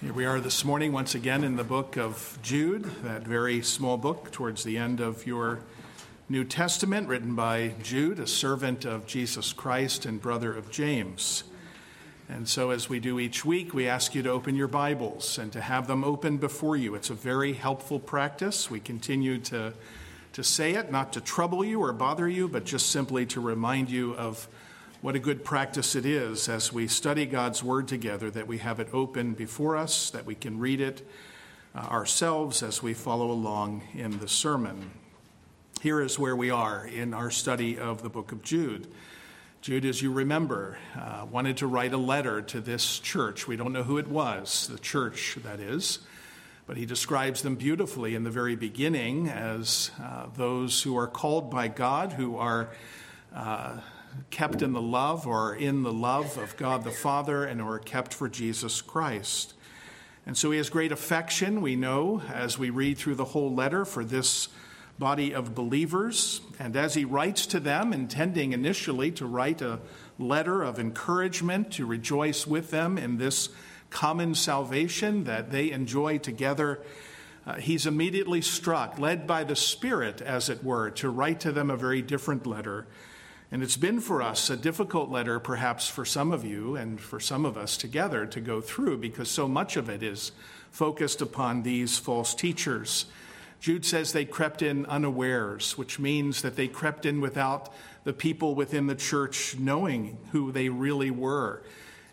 Here we are this morning, once again, in the book of Jude, that very small book towards the end of your New Testament, written by Jude, a servant of Jesus Christ and brother of James. And so, as we do each week, we ask you to open your Bibles and to have them open before you. It's a very helpful practice. We continue to, to say it, not to trouble you or bother you, but just simply to remind you of what a good practice it is as we study God's Word together that we have it open before us, that we can read it uh, ourselves as we follow along in the sermon. Here is where we are in our study of the book of Jude. Jude, as you remember, uh, wanted to write a letter to this church. We don't know who it was, the church, that is, but he describes them beautifully in the very beginning as uh, those who are called by God, who are uh, kept in the love or in the love of God the Father and are kept for Jesus Christ. And so he has great affection, we know, as we read through the whole letter for this body of believers. And as he writes to them, intending initially to write a letter of encouragement to rejoice with them in this common salvation that they enjoy together, uh, he's immediately struck, led by the Spirit, as it were, to write to them a very different letter and it's been for us a difficult letter, perhaps for some of you and for some of us together, to go through because so much of it is focused upon these false teachers. Jude says they crept in unawares, which means that they crept in without the people within the church knowing who they really were.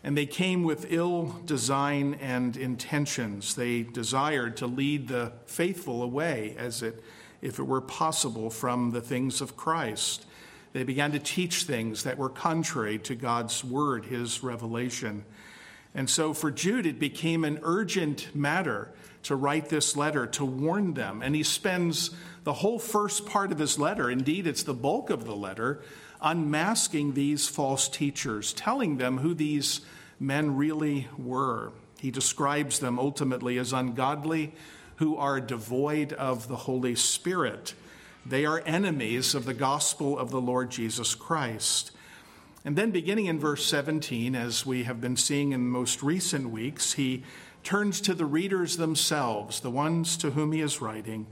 And they came with ill design and intentions. They desired to lead the faithful away, as it, if it were possible, from the things of Christ. They began to teach things that were contrary to God's word, his revelation. And so for Jude, it became an urgent matter to write this letter to warn them. And he spends the whole first part of his letter, indeed, it's the bulk of the letter, unmasking these false teachers, telling them who these men really were. He describes them ultimately as ungodly, who are devoid of the Holy Spirit. They are enemies of the gospel of the Lord Jesus Christ. And then, beginning in verse 17, as we have been seeing in most recent weeks, he turns to the readers themselves, the ones to whom he is writing,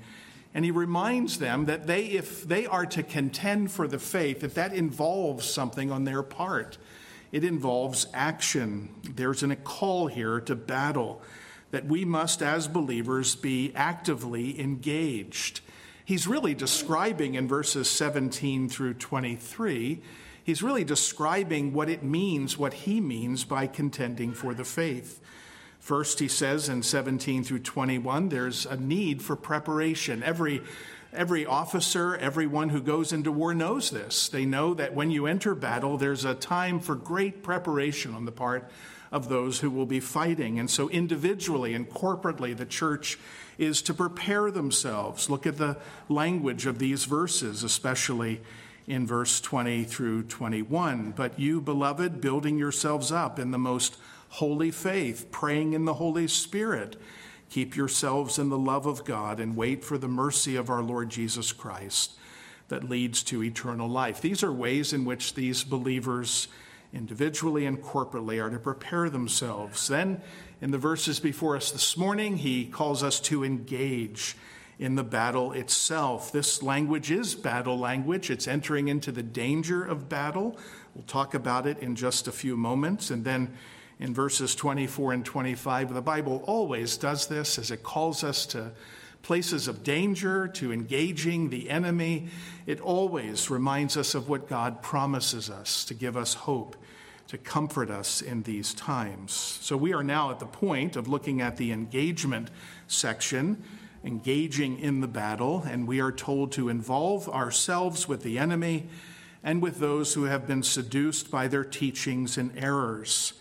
and he reminds them that they, if they are to contend for the faith, that that involves something on their part. It involves action. There's a call here to battle, that we must, as believers, be actively engaged. He's really describing in verses 17 through 23, he's really describing what it means, what he means by contending for the faith. First, he says in 17 through 21, there's a need for preparation. Every, every officer, everyone who goes into war knows this. They know that when you enter battle, there's a time for great preparation on the part of those who will be fighting. And so, individually and corporately, the church is to prepare themselves. Look at the language of these verses, especially in verse 20 through 21. But you, beloved, building yourselves up in the most holy faith, praying in the Holy Spirit, keep yourselves in the love of God and wait for the mercy of our Lord Jesus Christ that leads to eternal life. These are ways in which these believers, individually and corporately, are to prepare themselves. Then in the verses before us this morning, he calls us to engage in the battle itself. This language is battle language, it's entering into the danger of battle. We'll talk about it in just a few moments. And then in verses 24 and 25, the Bible always does this as it calls us to places of danger, to engaging the enemy. It always reminds us of what God promises us to give us hope to comfort us in these times. So we are now at the point of looking at the engagement section, engaging in the battle, and we are told to involve ourselves with the enemy and with those who have been seduced by their teachings and errors.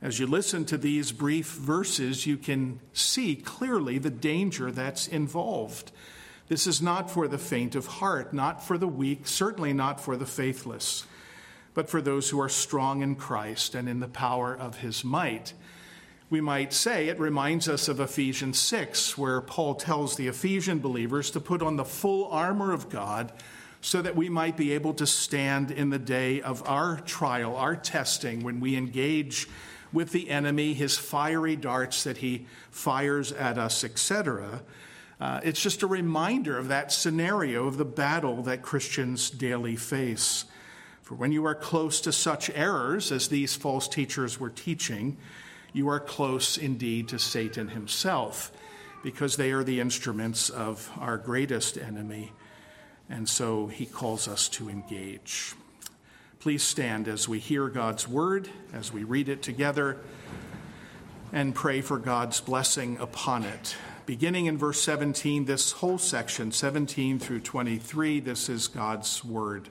As you listen to these brief verses, you can see clearly the danger that's involved. This is not for the faint of heart, not for the weak, certainly not for the faithless but for those who are strong in Christ and in the power of his might. We might say it reminds us of Ephesians 6, where Paul tells the Ephesian believers to put on the full armor of God so that we might be able to stand in the day of our trial, our testing, when we engage with the enemy, his fiery darts that he fires at us, etc. Uh, it's just a reminder of that scenario of the battle that Christians daily face. For when you are close to such errors as these false teachers were teaching, you are close indeed to Satan himself, because they are the instruments of our greatest enemy. And so he calls us to engage. Please stand as we hear God's word, as we read it together, and pray for God's blessing upon it. Beginning in verse 17, this whole section, 17 through 23, this is God's word.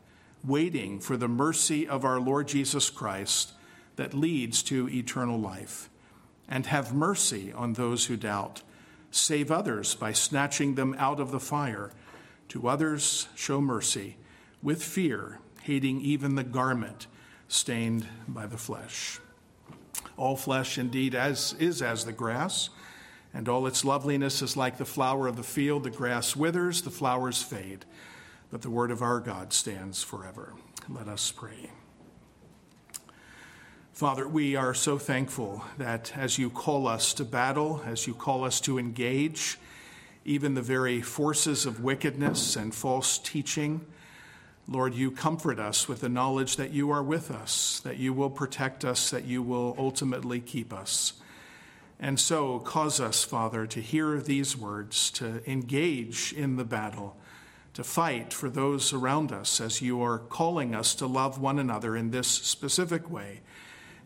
waiting for the mercy of our Lord Jesus Christ that leads to eternal life. And have mercy on those who doubt. Save others by snatching them out of the fire. To others, show mercy with fear, hating even the garment stained by the flesh. All flesh indeed as is as the grass, and all its loveliness is like the flower of the field. The grass withers, the flowers fade, but the word of our God stands forever. Let us pray. Father, we are so thankful that as you call us to battle, as you call us to engage, even the very forces of wickedness and false teaching, Lord, you comfort us with the knowledge that you are with us, that you will protect us, that you will ultimately keep us. And so, cause us, Father, to hear these words, to engage in the battle, to fight for those around us as you are calling us to love one another in this specific way.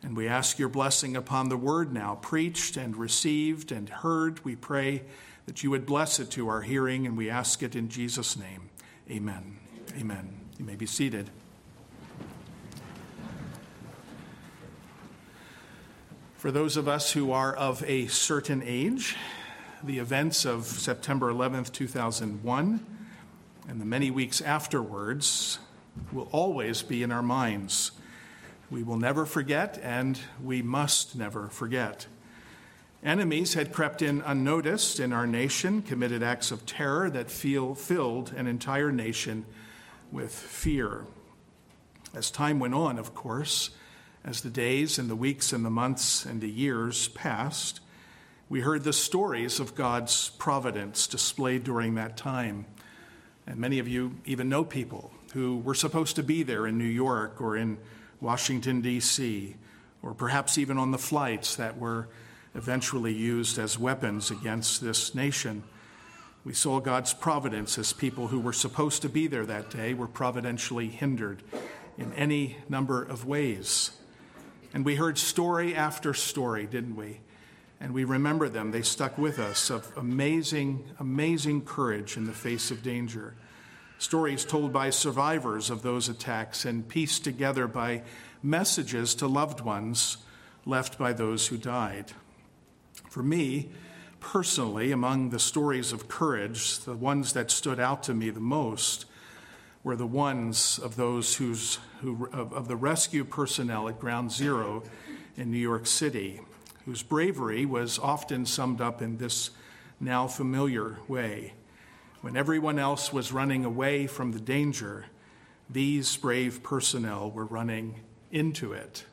And we ask your blessing upon the word now, preached and received and heard. We pray that you would bless it to our hearing, and we ask it in Jesus' name. Amen. Amen. You may be seated. For those of us who are of a certain age, the events of September 11th, 2001, and the many weeks afterwards will always be in our minds. We will never forget, and we must never forget. Enemies had crept in unnoticed in our nation, committed acts of terror that feel, filled an entire nation with fear. As time went on, of course, as the days and the weeks and the months and the years passed, we heard the stories of God's providence displayed during that time. And many of you even know people who were supposed to be there in New York or in Washington, D.C., or perhaps even on the flights that were eventually used as weapons against this nation. We saw God's providence as people who were supposed to be there that day were providentially hindered in any number of ways. And we heard story after story, didn't we? And we remember them. They stuck with us of amazing, amazing courage in the face of danger. Stories told by survivors of those attacks and pieced together by messages to loved ones left by those who died. For me, personally, among the stories of courage, the ones that stood out to me the most were the ones of those who's, who, of, of the rescue personnel at Ground Zero in New York City, whose bravery was often summed up in this now familiar way. When everyone else was running away from the danger, these brave personnel were running into it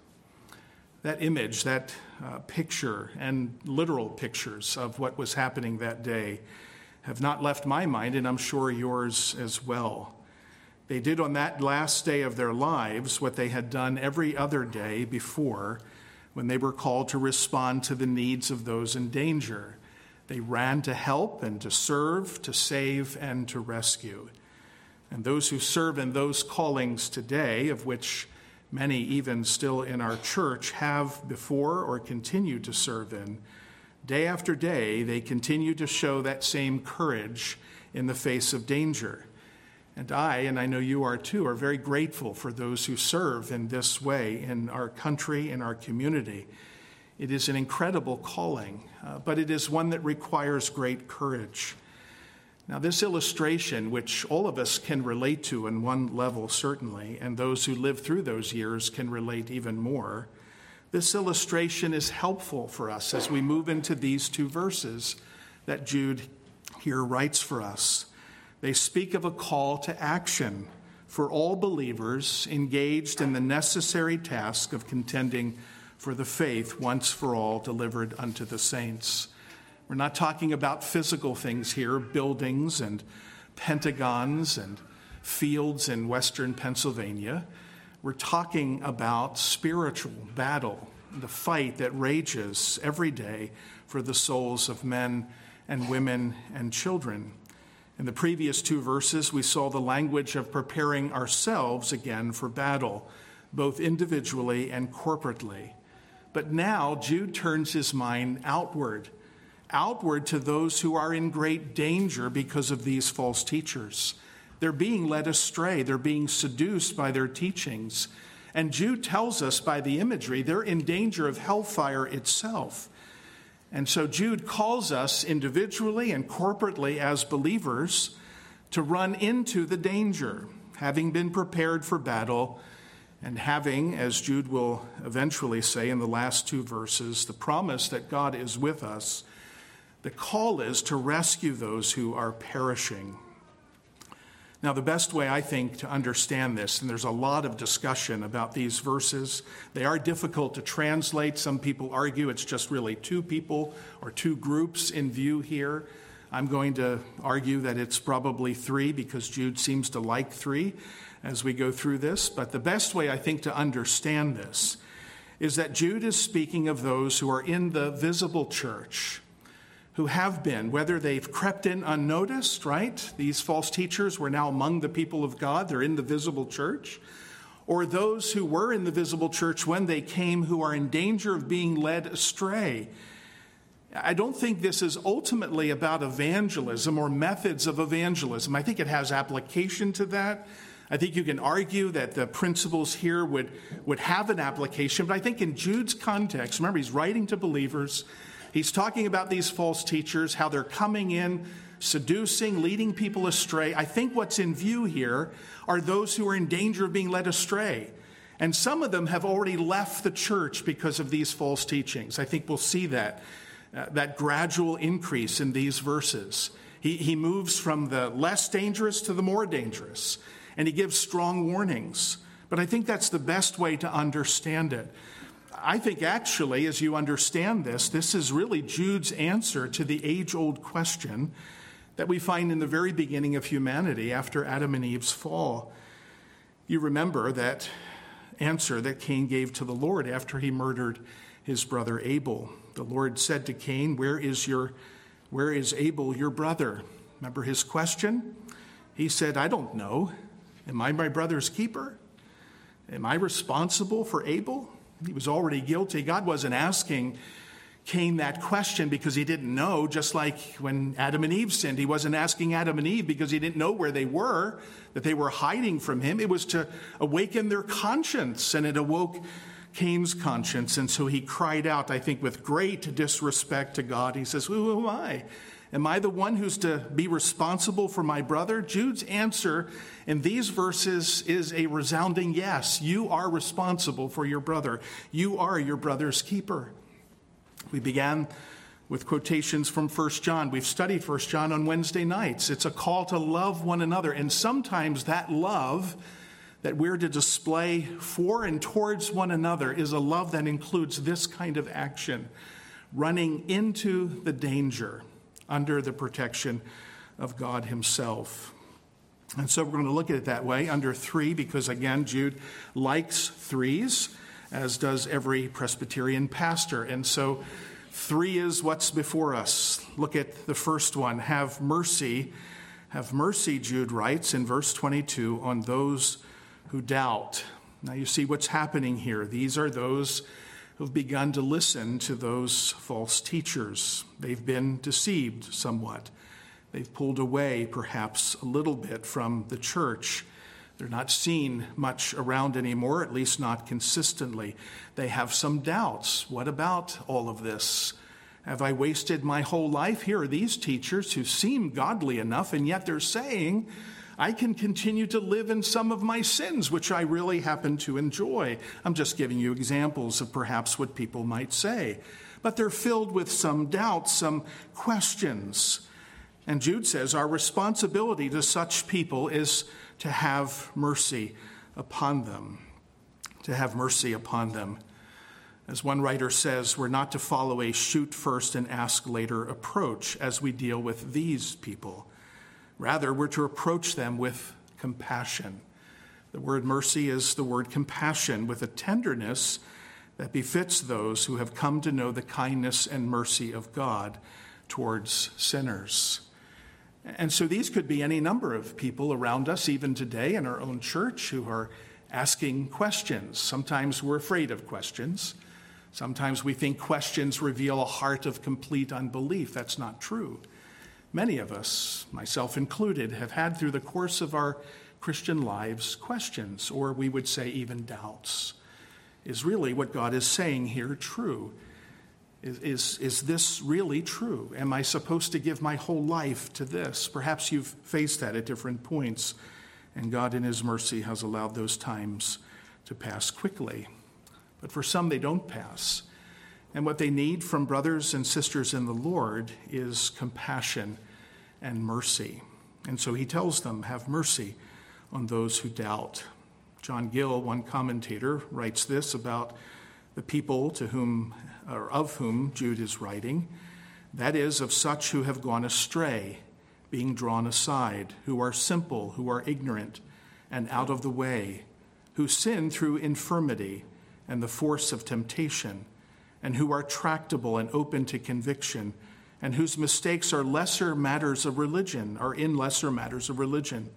that image, that uh, picture, and literal pictures of what was happening that day have not left my mind, and I'm sure yours as well. They did on that last day of their lives what they had done every other day before when they were called to respond to the needs of those in danger. They ran to help and to serve, to save, and to rescue. And those who serve in those callings today, of which many, even still in our church, have before or continue to serve in, day after day, they continue to show that same courage in the face of danger. And I, and I know you are too, are very grateful for those who serve in this way in our country, in our community. It is an incredible calling, uh, but it is one that requires great courage. Now, this illustration, which all of us can relate to in one level, certainly, and those who live through those years can relate even more, this illustration is helpful for us as we move into these two verses that Jude here writes for us. They speak of a call to action for all believers engaged in the necessary task of contending for the faith once for all delivered unto the saints. We're not talking about physical things here, buildings and pentagons and fields in western Pennsylvania. We're talking about spiritual battle, the fight that rages every day for the souls of men and women and children. In the previous two verses, we saw the language of preparing ourselves again for battle, both individually and corporately. But now Jude turns his mind outward outward to those who are in great danger because of these false teachers. They're being led astray, they're being seduced by their teachings. And Jude tells us by the imagery, they're in danger of hellfire itself. And so Jude calls us individually and corporately as believers to run into the danger, having been prepared for battle and having, as Jude will eventually say in the last two verses, the promise that God is with us the call is to rescue those who are perishing. Now, the best way I think to understand this, and there's a lot of discussion about these verses, they are difficult to translate. Some people argue it's just really two people or two groups in view here. I'm going to argue that it's probably three because Jude seems to like three as we go through this. But the best way I think to understand this is that Jude is speaking of those who are in the visible church who have been, whether they've crept in unnoticed, right? These false teachers were now among the people of God, they're in the visible church, or those who were in the visible church when they came who are in danger of being led astray. I don't think this is ultimately about evangelism or methods of evangelism. I think it has application to that. I think you can argue that the principles here would, would have an application, but I think in Jude's context, remember, he's writing to believers. He's talking about these false teachers, how they're coming in, seducing, leading people astray. I think what's in view here are those who are in danger of being led astray. And some of them have already left the church because of these false teachings. I think we'll see that, uh, that gradual increase in these verses. He, he moves from the less dangerous to the more dangerous, and he gives strong warnings. But I think that's the best way to understand it. I think actually, as you understand this, this is really Jude's answer to the age old question that we find in the very beginning of humanity after Adam and Eve's fall. You remember that answer that Cain gave to the Lord after he murdered his brother Abel. The Lord said to Cain, Where is your where is Abel, your brother? Remember his question? He said, I don't know. Am I my brother's keeper? Am I responsible for Abel? He was already guilty. God wasn't asking Cain that question because he didn't know, just like when Adam and Eve sinned. He wasn't asking Adam and Eve because he didn't know where they were, that they were hiding from him. It was to awaken their conscience, and it awoke Cain's conscience. And so he cried out, I think, with great disrespect to God. He says, Who am I? Am I the one who's to be responsible for my brother? Jude's answer in these verses is a resounding yes. You are responsible for your brother. You are your brother's keeper. We began with quotations from 1 John. We've studied 1 John on Wednesday nights. It's a call to love one another. And sometimes that love that we're to display for and towards one another is a love that includes this kind of action running into the danger under the protection of God Himself. And so we're going to look at it that way under three, because again, Jude likes threes, as does every Presbyterian pastor. And so three is what's before us. Look at the first one have mercy. Have mercy, Jude writes in verse 22, on those who doubt. Now you see what's happening here. These are those who've begun to listen to those false teachers. They've been deceived somewhat. They've pulled away, perhaps, a little bit from the church. They're not seen much around anymore, at least not consistently. They have some doubts. What about all of this? Have I wasted my whole life? Here are these teachers who seem godly enough, and yet they're saying, I can continue to live in some of my sins, which I really happen to enjoy. I'm just giving you examples of perhaps what people might say. But they're filled with some doubts, some questions. And Jude says our responsibility to such people is to have mercy upon them. To have mercy upon them. As one writer says, we're not to follow a shoot first and ask later approach as we deal with these people. Rather, we're to approach them with compassion. The word mercy is the word compassion, with a tenderness that befits those who have come to know the kindness and mercy of God towards sinners. And so these could be any number of people around us, even today in our own church, who are asking questions. Sometimes we're afraid of questions. Sometimes we think questions reveal a heart of complete unbelief. That's not true. Many of us, myself included, have had through the course of our Christian lives questions, or we would say even doubts. Is really what God is saying here true? Is, is, is this really true? Am I supposed to give my whole life to this? Perhaps you've faced that at different points, and God, in His mercy, has allowed those times to pass quickly. But for some, they don't pass. And what they need from brothers and sisters in the Lord is compassion and mercy. And so He tells them, Have mercy on those who doubt. John Gill, one commentator, writes this about the people to whom or of whom Jude is writing, that is, of such who have gone astray, being drawn aside, who are simple, who are ignorant, and out of the way, who sin through infirmity and the force of temptation, and who are tractable and open to conviction, and whose mistakes are lesser matters of religion, are in lesser matters of religion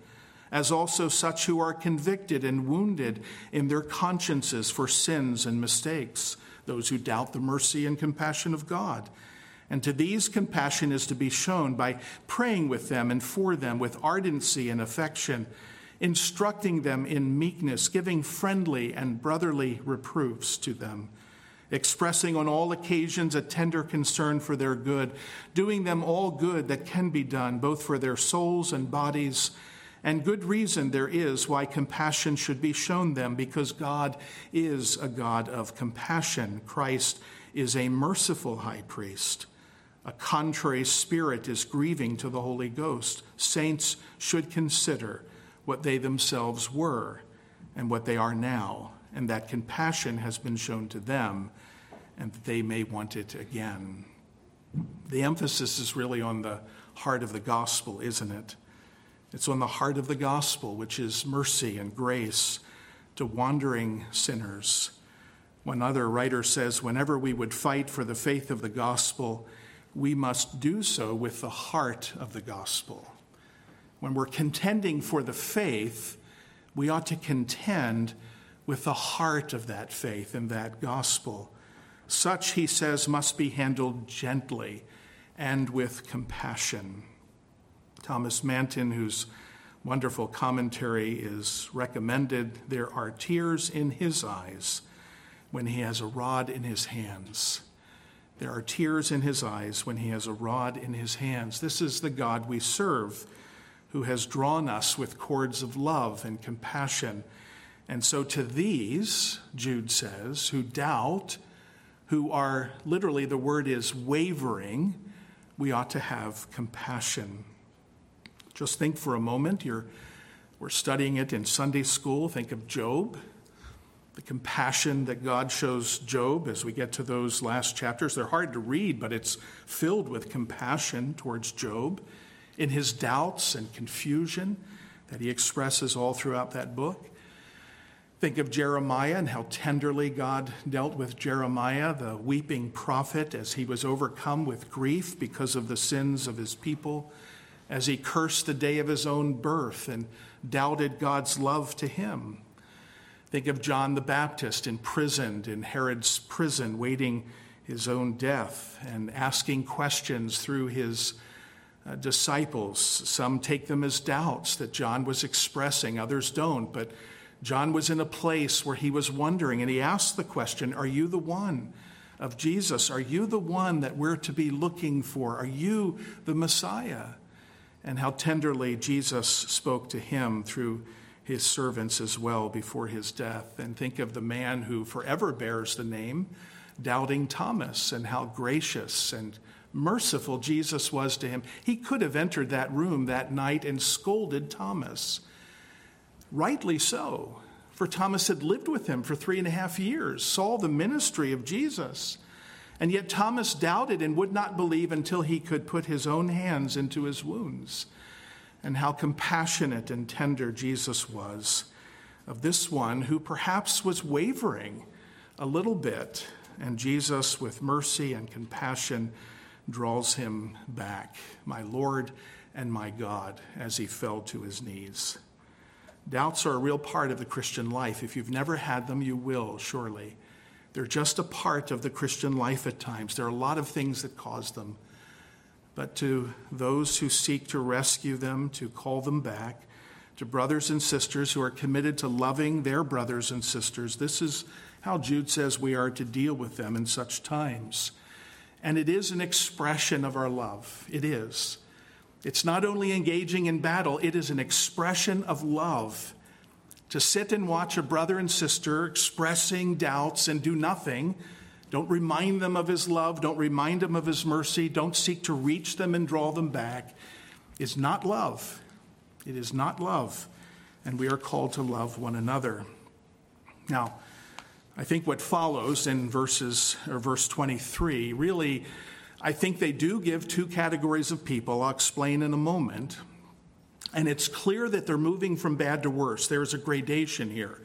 as also such who are convicted and wounded in their consciences for sins and mistakes, those who doubt the mercy and compassion of God. And to these, compassion is to be shown by praying with them and for them with ardency and affection, instructing them in meekness, giving friendly and brotherly reproofs to them, expressing on all occasions a tender concern for their good, doing them all good that can be done, both for their souls and bodies and good reason there is why compassion should be shown them, because God is a God of compassion. Christ is a merciful high priest. A contrary spirit is grieving to the Holy Ghost. Saints should consider what they themselves were and what they are now, and that compassion has been shown to them, and they may want it again. The emphasis is really on the heart of the gospel, isn't it? It's on the heart of the gospel, which is mercy and grace to wandering sinners. One other writer says whenever we would fight for the faith of the gospel, we must do so with the heart of the gospel. When we're contending for the faith, we ought to contend with the heart of that faith and that gospel. Such, he says, must be handled gently and with compassion. Thomas Manton, whose wonderful commentary is recommended, there are tears in his eyes when he has a rod in his hands. There are tears in his eyes when he has a rod in his hands. This is the God we serve, who has drawn us with cords of love and compassion. And so, to these, Jude says, who doubt, who are literally, the word is wavering, we ought to have compassion. Just think for a moment, you're, we're studying it in Sunday school. Think of Job, the compassion that God shows Job as we get to those last chapters. They're hard to read, but it's filled with compassion towards Job in his doubts and confusion that he expresses all throughout that book. Think of Jeremiah and how tenderly God dealt with Jeremiah, the weeping prophet, as he was overcome with grief because of the sins of his people as he cursed the day of his own birth and doubted God's love to him. Think of John the Baptist imprisoned in Herod's prison, waiting his own death and asking questions through his uh, disciples. Some take them as doubts that John was expressing, others don't. But John was in a place where he was wondering, and he asked the question Are you the one of Jesus? Are you the one that we're to be looking for? Are you the Messiah? And how tenderly Jesus spoke to him through his servants as well before his death. And think of the man who forever bears the name, Doubting Thomas, and how gracious and merciful Jesus was to him. He could have entered that room that night and scolded Thomas. Rightly so, for Thomas had lived with him for three and a half years, saw the ministry of Jesus. And yet Thomas doubted and would not believe until he could put his own hands into his wounds. And how compassionate and tender Jesus was of this one who perhaps was wavering a little bit. And Jesus, with mercy and compassion, draws him back, my Lord and my God, as he fell to his knees. Doubts are a real part of the Christian life. If you've never had them, you will, surely. They're just a part of the Christian life at times. There are a lot of things that cause them. But to those who seek to rescue them, to call them back, to brothers and sisters who are committed to loving their brothers and sisters, this is how Jude says we are to deal with them in such times. And it is an expression of our love. It is. It's not only engaging in battle, it is an expression of love. To sit and watch a brother and sister expressing doubts and do nothing, don't remind them of his love, don't remind them of his mercy, don't seek to reach them and draw them back, is not love. It is not love. And we are called to love one another. Now, I think what follows in verses or verse 23 really I think they do give two categories of people. I'll explain in a moment. And it's clear that they're moving from bad to worse. There's a gradation here.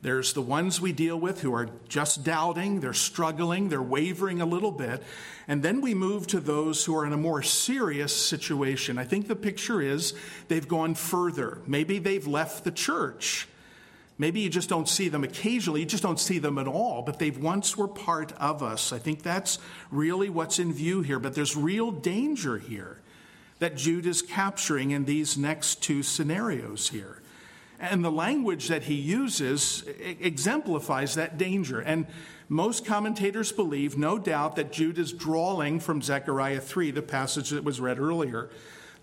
There's the ones we deal with who are just doubting, they're struggling, they're wavering a little bit. And then we move to those who are in a more serious situation. I think the picture is they've gone further. Maybe they've left the church. Maybe you just don't see them occasionally, you just don't see them at all, but they once were part of us. I think that's really what's in view here. But there's real danger here that Jude is capturing in these next two scenarios here. And the language that he uses exemplifies that danger. And most commentators believe, no doubt, that Jude is drawing from Zechariah 3, the passage that was read earlier.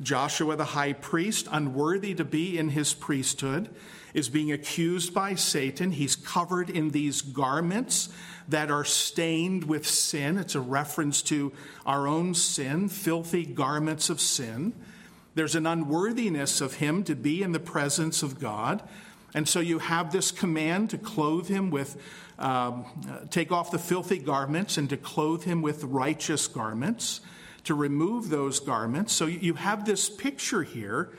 Joshua the high priest, unworthy to be in his priesthood, is being accused by Satan. He's covered in these garments that are stained with sin. It's a reference to our own sin, filthy garments of sin. There's an unworthiness of him to be in the presence of God. And so you have this command to clothe him with, um, take off the filthy garments and to clothe him with righteous garments, to remove those garments. So you have this picture here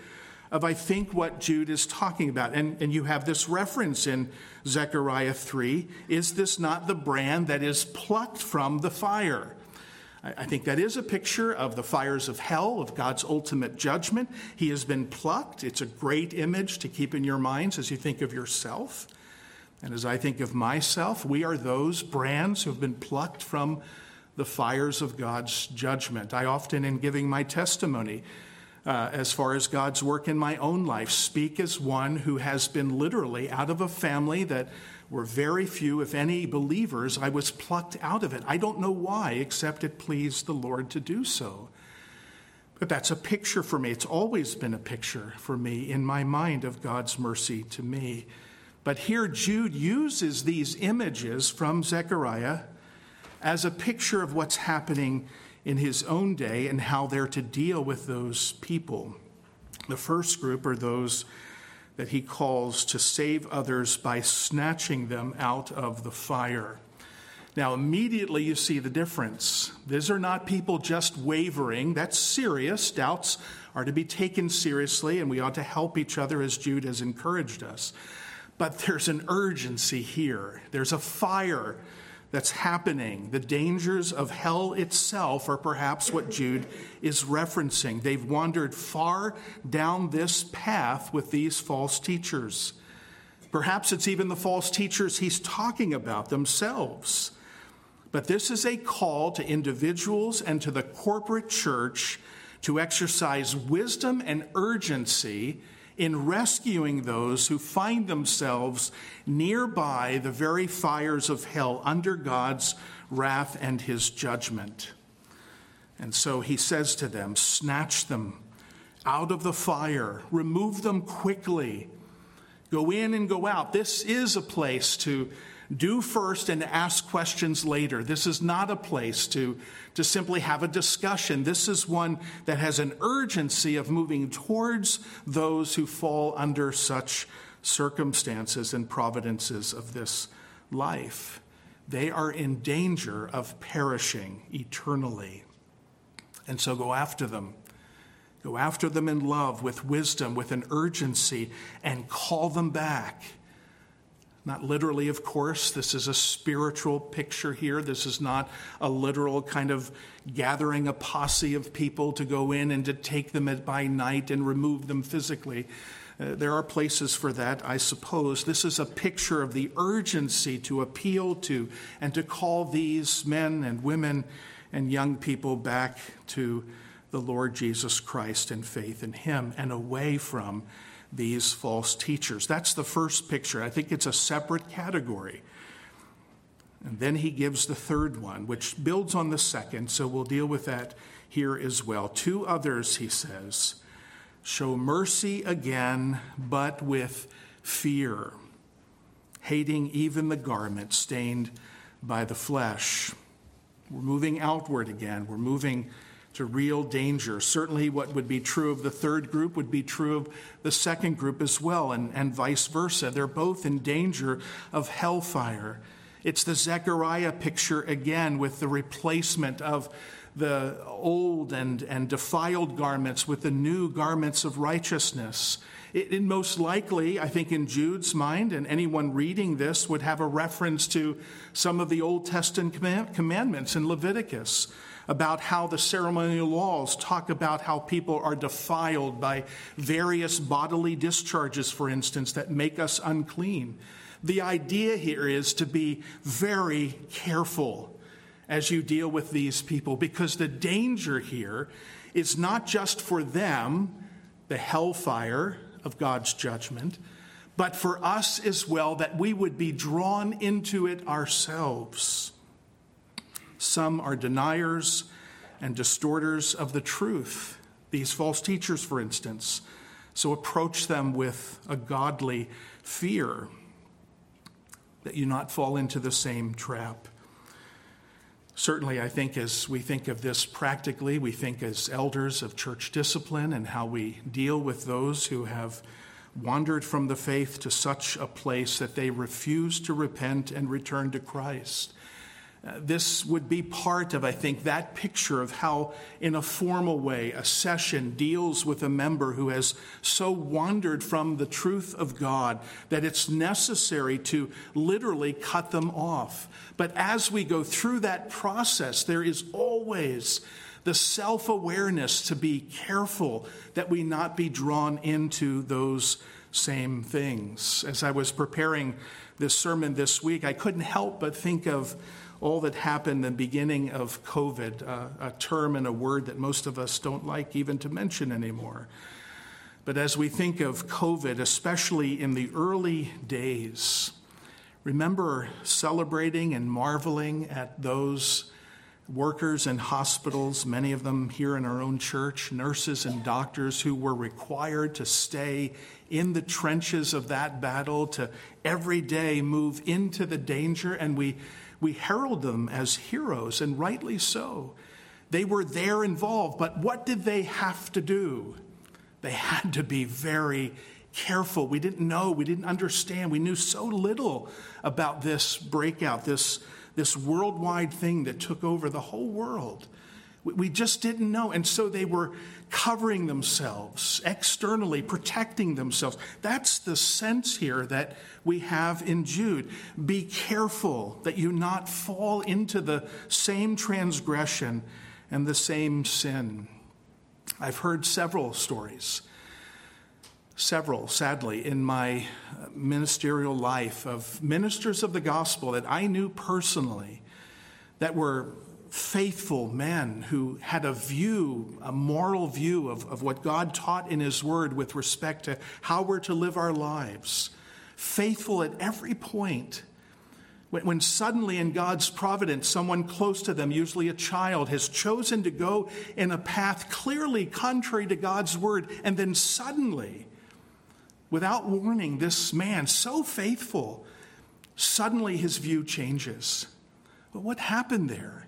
of, I think, what Jude is talking about. And, and you have this reference in Zechariah 3 Is this not the brand that is plucked from the fire? I think that is a picture of the fires of hell, of God's ultimate judgment. He has been plucked. It's a great image to keep in your minds as you think of yourself. And as I think of myself, we are those brands who have been plucked from the fires of God's judgment. I often, in giving my testimony, uh, as far as God's work in my own life. Speak as one who has been literally out of a family that were very few, if any, believers. I was plucked out of it. I don't know why, except it pleased the Lord to do so. But that's a picture for me. It's always been a picture for me in my mind of God's mercy to me. But here, Jude uses these images from Zechariah as a picture of what's happening in his own day and how they're to deal with those people. The first group are those that he calls to save others by snatching them out of the fire. Now, immediately you see the difference. These are not people just wavering. That's serious. Doubts are to be taken seriously, and we ought to help each other as Jude has encouraged us. But there's an urgency here, there's a fire that's happening. The dangers of hell itself are perhaps what Jude is referencing. They've wandered far down this path with these false teachers. Perhaps it's even the false teachers he's talking about themselves. But this is a call to individuals and to the corporate church to exercise wisdom and urgency in rescuing those who find themselves nearby the very fires of hell under God's wrath and his judgment. And so he says to them, Snatch them out of the fire, remove them quickly, go in and go out. This is a place to do first and ask questions later. This is not a place to, to simply have a discussion. This is one that has an urgency of moving towards those who fall under such circumstances and providences of this life. They are in danger of perishing eternally. And so go after them. Go after them in love, with wisdom, with an urgency, and call them back not literally, of course. This is a spiritual picture here. This is not a literal kind of gathering a posse of people to go in and to take them by night and remove them physically. Uh, there are places for that, I suppose. This is a picture of the urgency to appeal to and to call these men and women and young people back to the Lord Jesus Christ and faith in Him and away from these false teachers. That's the first picture. I think it's a separate category. And then he gives the third one, which builds on the second, so we'll deal with that here as well. To others, he says, show mercy again, but with fear, hating even the garment stained by the flesh. We're moving outward again. We're moving to real danger. Certainly, what would be true of the third group would be true of the second group as well, and, and vice versa. They're both in danger of hellfire. It's the Zechariah picture again with the replacement of the old and, and defiled garments with the new garments of righteousness. It, it, most likely, I think, in Jude's mind, and anyone reading this would have a reference to some of the Old Testament commandments in Leviticus about how the ceremonial laws talk about how people are defiled by various bodily discharges, for instance, that make us unclean. The idea here is to be very careful as you deal with these people because the danger here is not just for them, the hellfire of God's judgment, but for us as well, that we would be drawn into it ourselves. Some are deniers and distorters of the truth, these false teachers, for instance. So approach them with a godly fear that you not fall into the same trap. Certainly, I think as we think of this practically, we think as elders of church discipline and how we deal with those who have wandered from the faith to such a place that they refuse to repent and return to Christ Uh, this would be part of, I think, that picture of how, in a formal way, a session deals with a member who has so wandered from the truth of God that it's necessary to literally cut them off. But as we go through that process, there is always the self awareness to be careful that we not be drawn into those same things. As I was preparing this sermon this week, I couldn't help but think of all that happened in the beginning of COVID, uh, a term and a word that most of us don't like even to mention anymore. But as we think of COVID, especially in the early days, remember celebrating and marveling at those workers in hospitals, many of them here in our own church, nurses and doctors who were required to stay in the trenches of that battle, to every day move into the danger. And we we herald them as heroes, and rightly so. They were there involved, but what did they have to do? They had to be very careful. We didn't know, we didn't understand, we knew so little about this breakout, this, this worldwide thing that took over the whole world. We just didn't know. And so they were covering themselves externally, protecting themselves. That's the sense here that we have in Jude. Be careful that you not fall into the same transgression and the same sin. I've heard several stories, several, sadly, in my ministerial life of ministers of the gospel that I knew personally that were faithful men who had a view, a moral view of, of what God taught in His Word with respect to how we're to live our lives. Faithful at every point. When, when suddenly, in God's providence, someone close to them, usually a child, has chosen to go in a path clearly contrary to God's Word, and then suddenly, without warning, this man, so faithful, suddenly his view changes. But what happened there?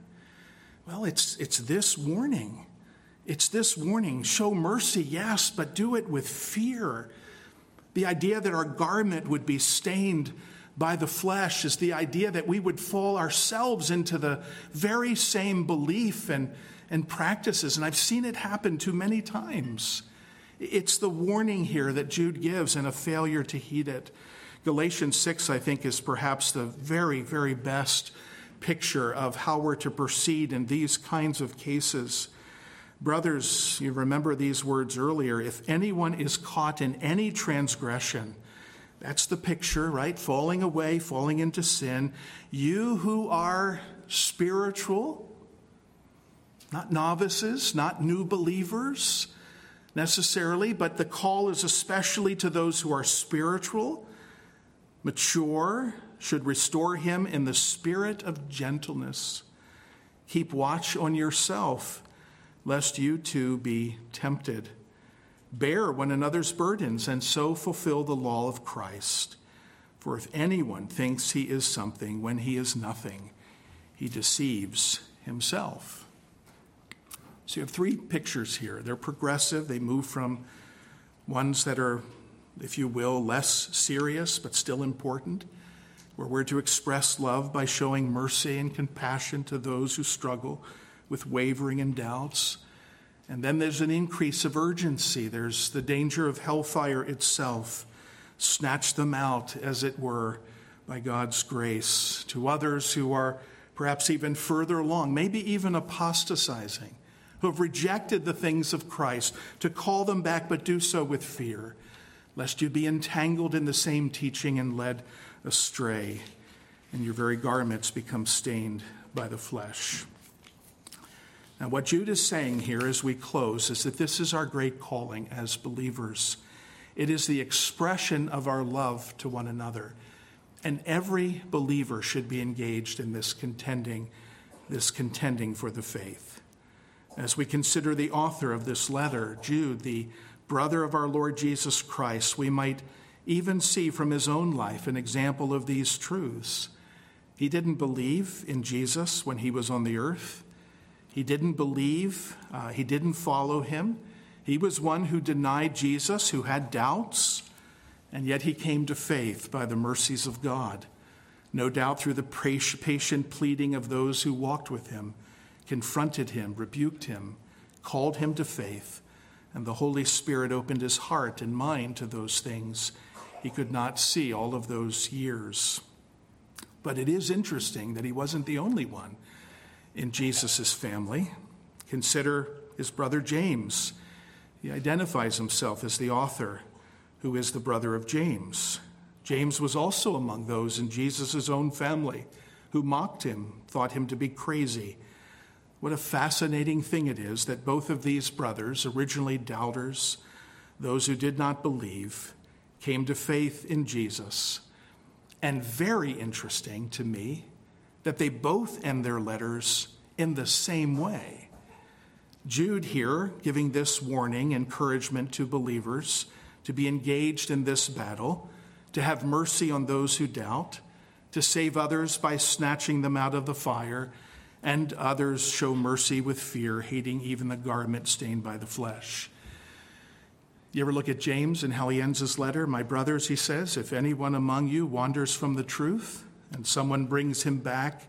Well, it's, it's this warning. It's this warning. Show mercy, yes, but do it with fear. The idea that our garment would be stained by the flesh is the idea that we would fall ourselves into the very same belief and, and practices. And I've seen it happen too many times. It's the warning here that Jude gives and a failure to heed it. Galatians 6, I think, is perhaps the very, very best picture of how we're to proceed in these kinds of cases. Brothers, you remember these words earlier. If anyone is caught in any transgression, that's the picture, right? Falling away, falling into sin. You who are spiritual, not novices, not new believers necessarily, but the call is especially to those who are spiritual, mature, should restore him in the spirit of gentleness. Keep watch on yourself, lest you too be tempted. Bear one another's burdens, and so fulfill the law of Christ. For if anyone thinks he is something when he is nothing, he deceives himself. So you have three pictures here. They're progressive, they move from ones that are, if you will, less serious but still important where we're to express love by showing mercy and compassion to those who struggle with wavering and doubts. And then there's an increase of urgency. There's the danger of hellfire itself. Snatch them out, as it were, by God's grace to others who are perhaps even further along, maybe even apostatizing, who have rejected the things of Christ, to call them back, but do so with fear, lest you be entangled in the same teaching and led astray, and your very garments become stained by the flesh. Now, what Jude is saying here as we close is that this is our great calling as believers. It is the expression of our love to one another. And every believer should be engaged in this contending, this contending for the faith. As we consider the author of this letter, Jude, the brother of our Lord Jesus Christ, we might even see from his own life an example of these truths. He didn't believe in Jesus when he was on the earth. He didn't believe, uh, he didn't follow him. He was one who denied Jesus, who had doubts, and yet he came to faith by the mercies of God. No doubt through the patient pleading of those who walked with him, confronted him, rebuked him, called him to faith, and the Holy Spirit opened his heart and mind to those things he could not see all of those years. But it is interesting that he wasn't the only one in Jesus' family. Consider his brother James. He identifies himself as the author, who is the brother of James. James was also among those in Jesus' own family who mocked him, thought him to be crazy. What a fascinating thing it is that both of these brothers, originally doubters, those who did not believe, came to faith in Jesus. And very interesting to me that they both end their letters in the same way. Jude here giving this warning, encouragement to believers to be engaged in this battle, to have mercy on those who doubt, to save others by snatching them out of the fire, and others show mercy with fear, hating even the garment stained by the flesh. You ever look at James and how he ends his letter? My brothers, he says, if anyone among you wanders from the truth and someone brings him back,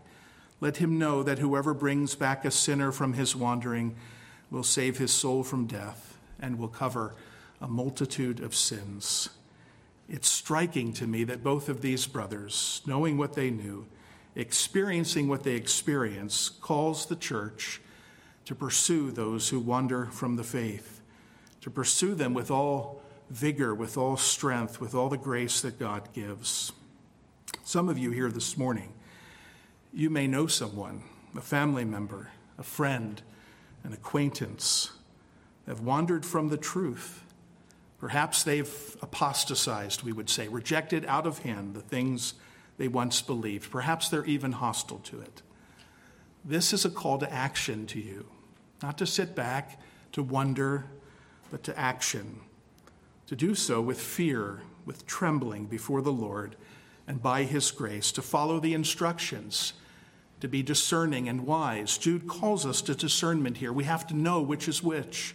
let him know that whoever brings back a sinner from his wandering will save his soul from death and will cover a multitude of sins. It's striking to me that both of these brothers, knowing what they knew, experiencing what they experienced, calls the church to pursue those who wander from the faith to pursue them with all vigor, with all strength, with all the grace that God gives. Some of you here this morning, you may know someone a family member, a friend, an acquaintance have wandered from the truth. Perhaps they've apostatized, we would say, rejected out of hand the things they once believed. Perhaps they're even hostile to it. This is a call to action to you, not to sit back, to wonder, but to action. To do so with fear, with trembling before the Lord, and by his grace, to follow the instructions, to be discerning and wise. Jude calls us to discernment here. We have to know which is which.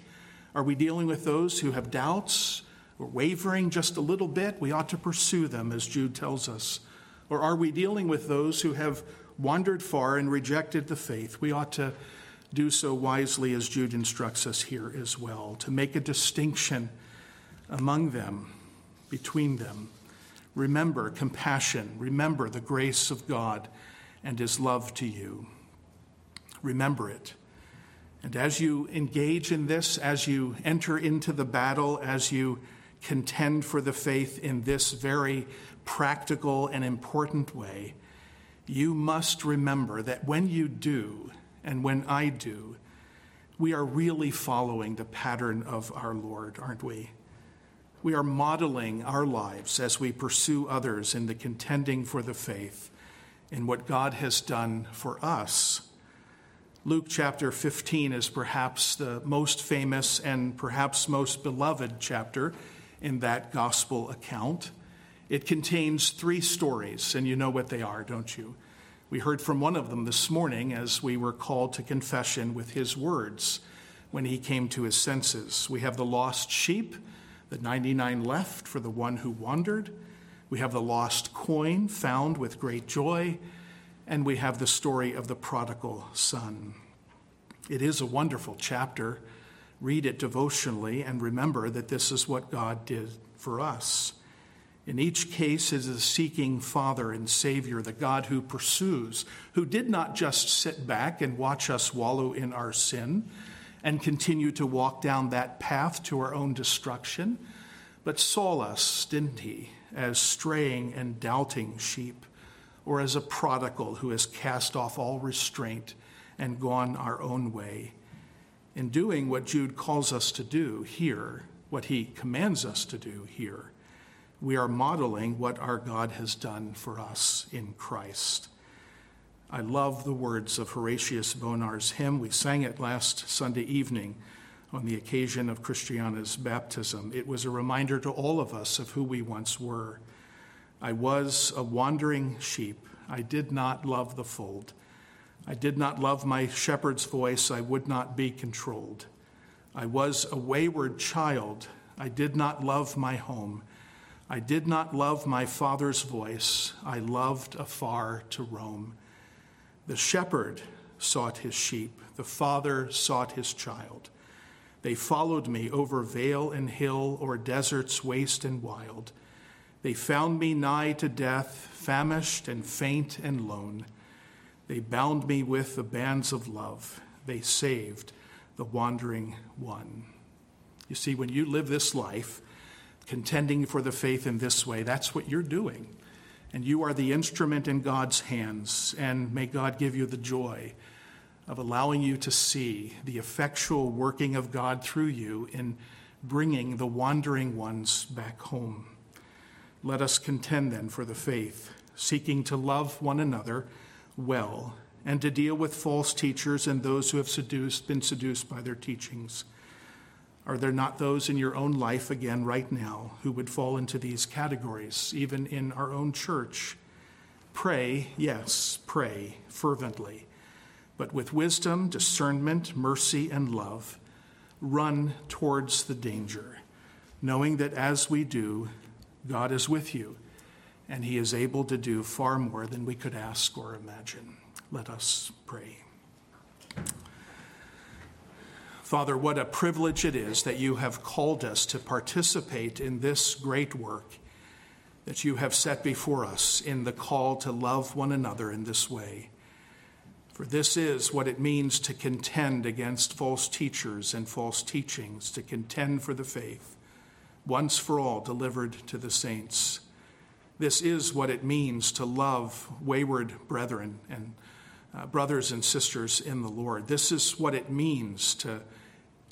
Are we dealing with those who have doubts or wavering just a little bit? We ought to pursue them, as Jude tells us. Or are we dealing with those who have wandered far and rejected the faith? We ought to do so wisely, as Jude instructs us here as well, to make a distinction among them between them. Remember compassion. Remember the grace of God and his love to you. Remember it. And as you engage in this, as you enter into the battle, as you contend for the faith in this very practical and important way, you must remember that when you do, and when I do, we are really following the pattern of our Lord, aren't we? we are modeling our lives as we pursue others in the contending for the faith in what God has done for us. Luke chapter 15 is perhaps the most famous and perhaps most beloved chapter in that gospel account. It contains three stories, and you know what they are, don't you? We heard from one of them this morning as we were called to confession with his words when he came to his senses. We have the lost sheep the 99 left for the one who wandered. We have the lost coin found with great joy. And we have the story of the prodigal son. It is a wonderful chapter. Read it devotionally and remember that this is what God did for us. In each case, it is a seeking Father and Savior, the God who pursues, who did not just sit back and watch us wallow in our sin, and continue to walk down that path to our own destruction, but saw us, didn't he, as straying and doubting sheep, or as a prodigal who has cast off all restraint and gone our own way. In doing what Jude calls us to do here, what he commands us to do here, we are modeling what our God has done for us in Christ. I love the words of Horatius Bonar's hymn. We sang it last Sunday evening on the occasion of Christiana's baptism. It was a reminder to all of us of who we once were. I was a wandering sheep. I did not love the fold. I did not love my shepherd's voice. I would not be controlled. I was a wayward child. I did not love my home. I did not love my father's voice. I loved afar to roam. The shepherd sought his sheep, the father sought his child. They followed me over vale and hill, or deserts waste and wild. They found me nigh to death, famished and faint and lone. They bound me with the bands of love. They saved the wandering one. You see, when you live this life, contending for the faith in this way, that's what you're doing and you are the instrument in God's hands. And may God give you the joy of allowing you to see the effectual working of God through you in bringing the wandering ones back home. Let us contend then for the faith, seeking to love one another well and to deal with false teachers and those who have seduced, been seduced by their teachings. Are there not those in your own life, again, right now, who would fall into these categories, even in our own church? Pray, yes, pray fervently, but with wisdom, discernment, mercy, and love, run towards the danger, knowing that as we do, God is with you, and He is able to do far more than we could ask or imagine. Let us pray. Father, what a privilege it is that you have called us to participate in this great work that you have set before us in the call to love one another in this way. For this is what it means to contend against false teachers and false teachings, to contend for the faith, once for all delivered to the saints. This is what it means to love wayward brethren and uh, brothers and sisters in the Lord. This is what it means to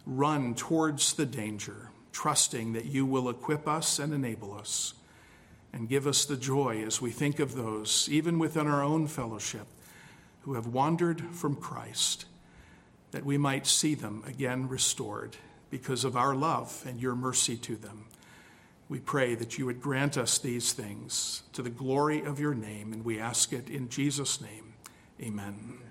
run towards the danger, trusting that you will equip us and enable us and give us the joy as we think of those, even within our own fellowship, who have wandered from Christ, that we might see them again restored because of our love and your mercy to them. We pray that you would grant us these things to the glory of your name, and we ask it in Jesus' name. Amen.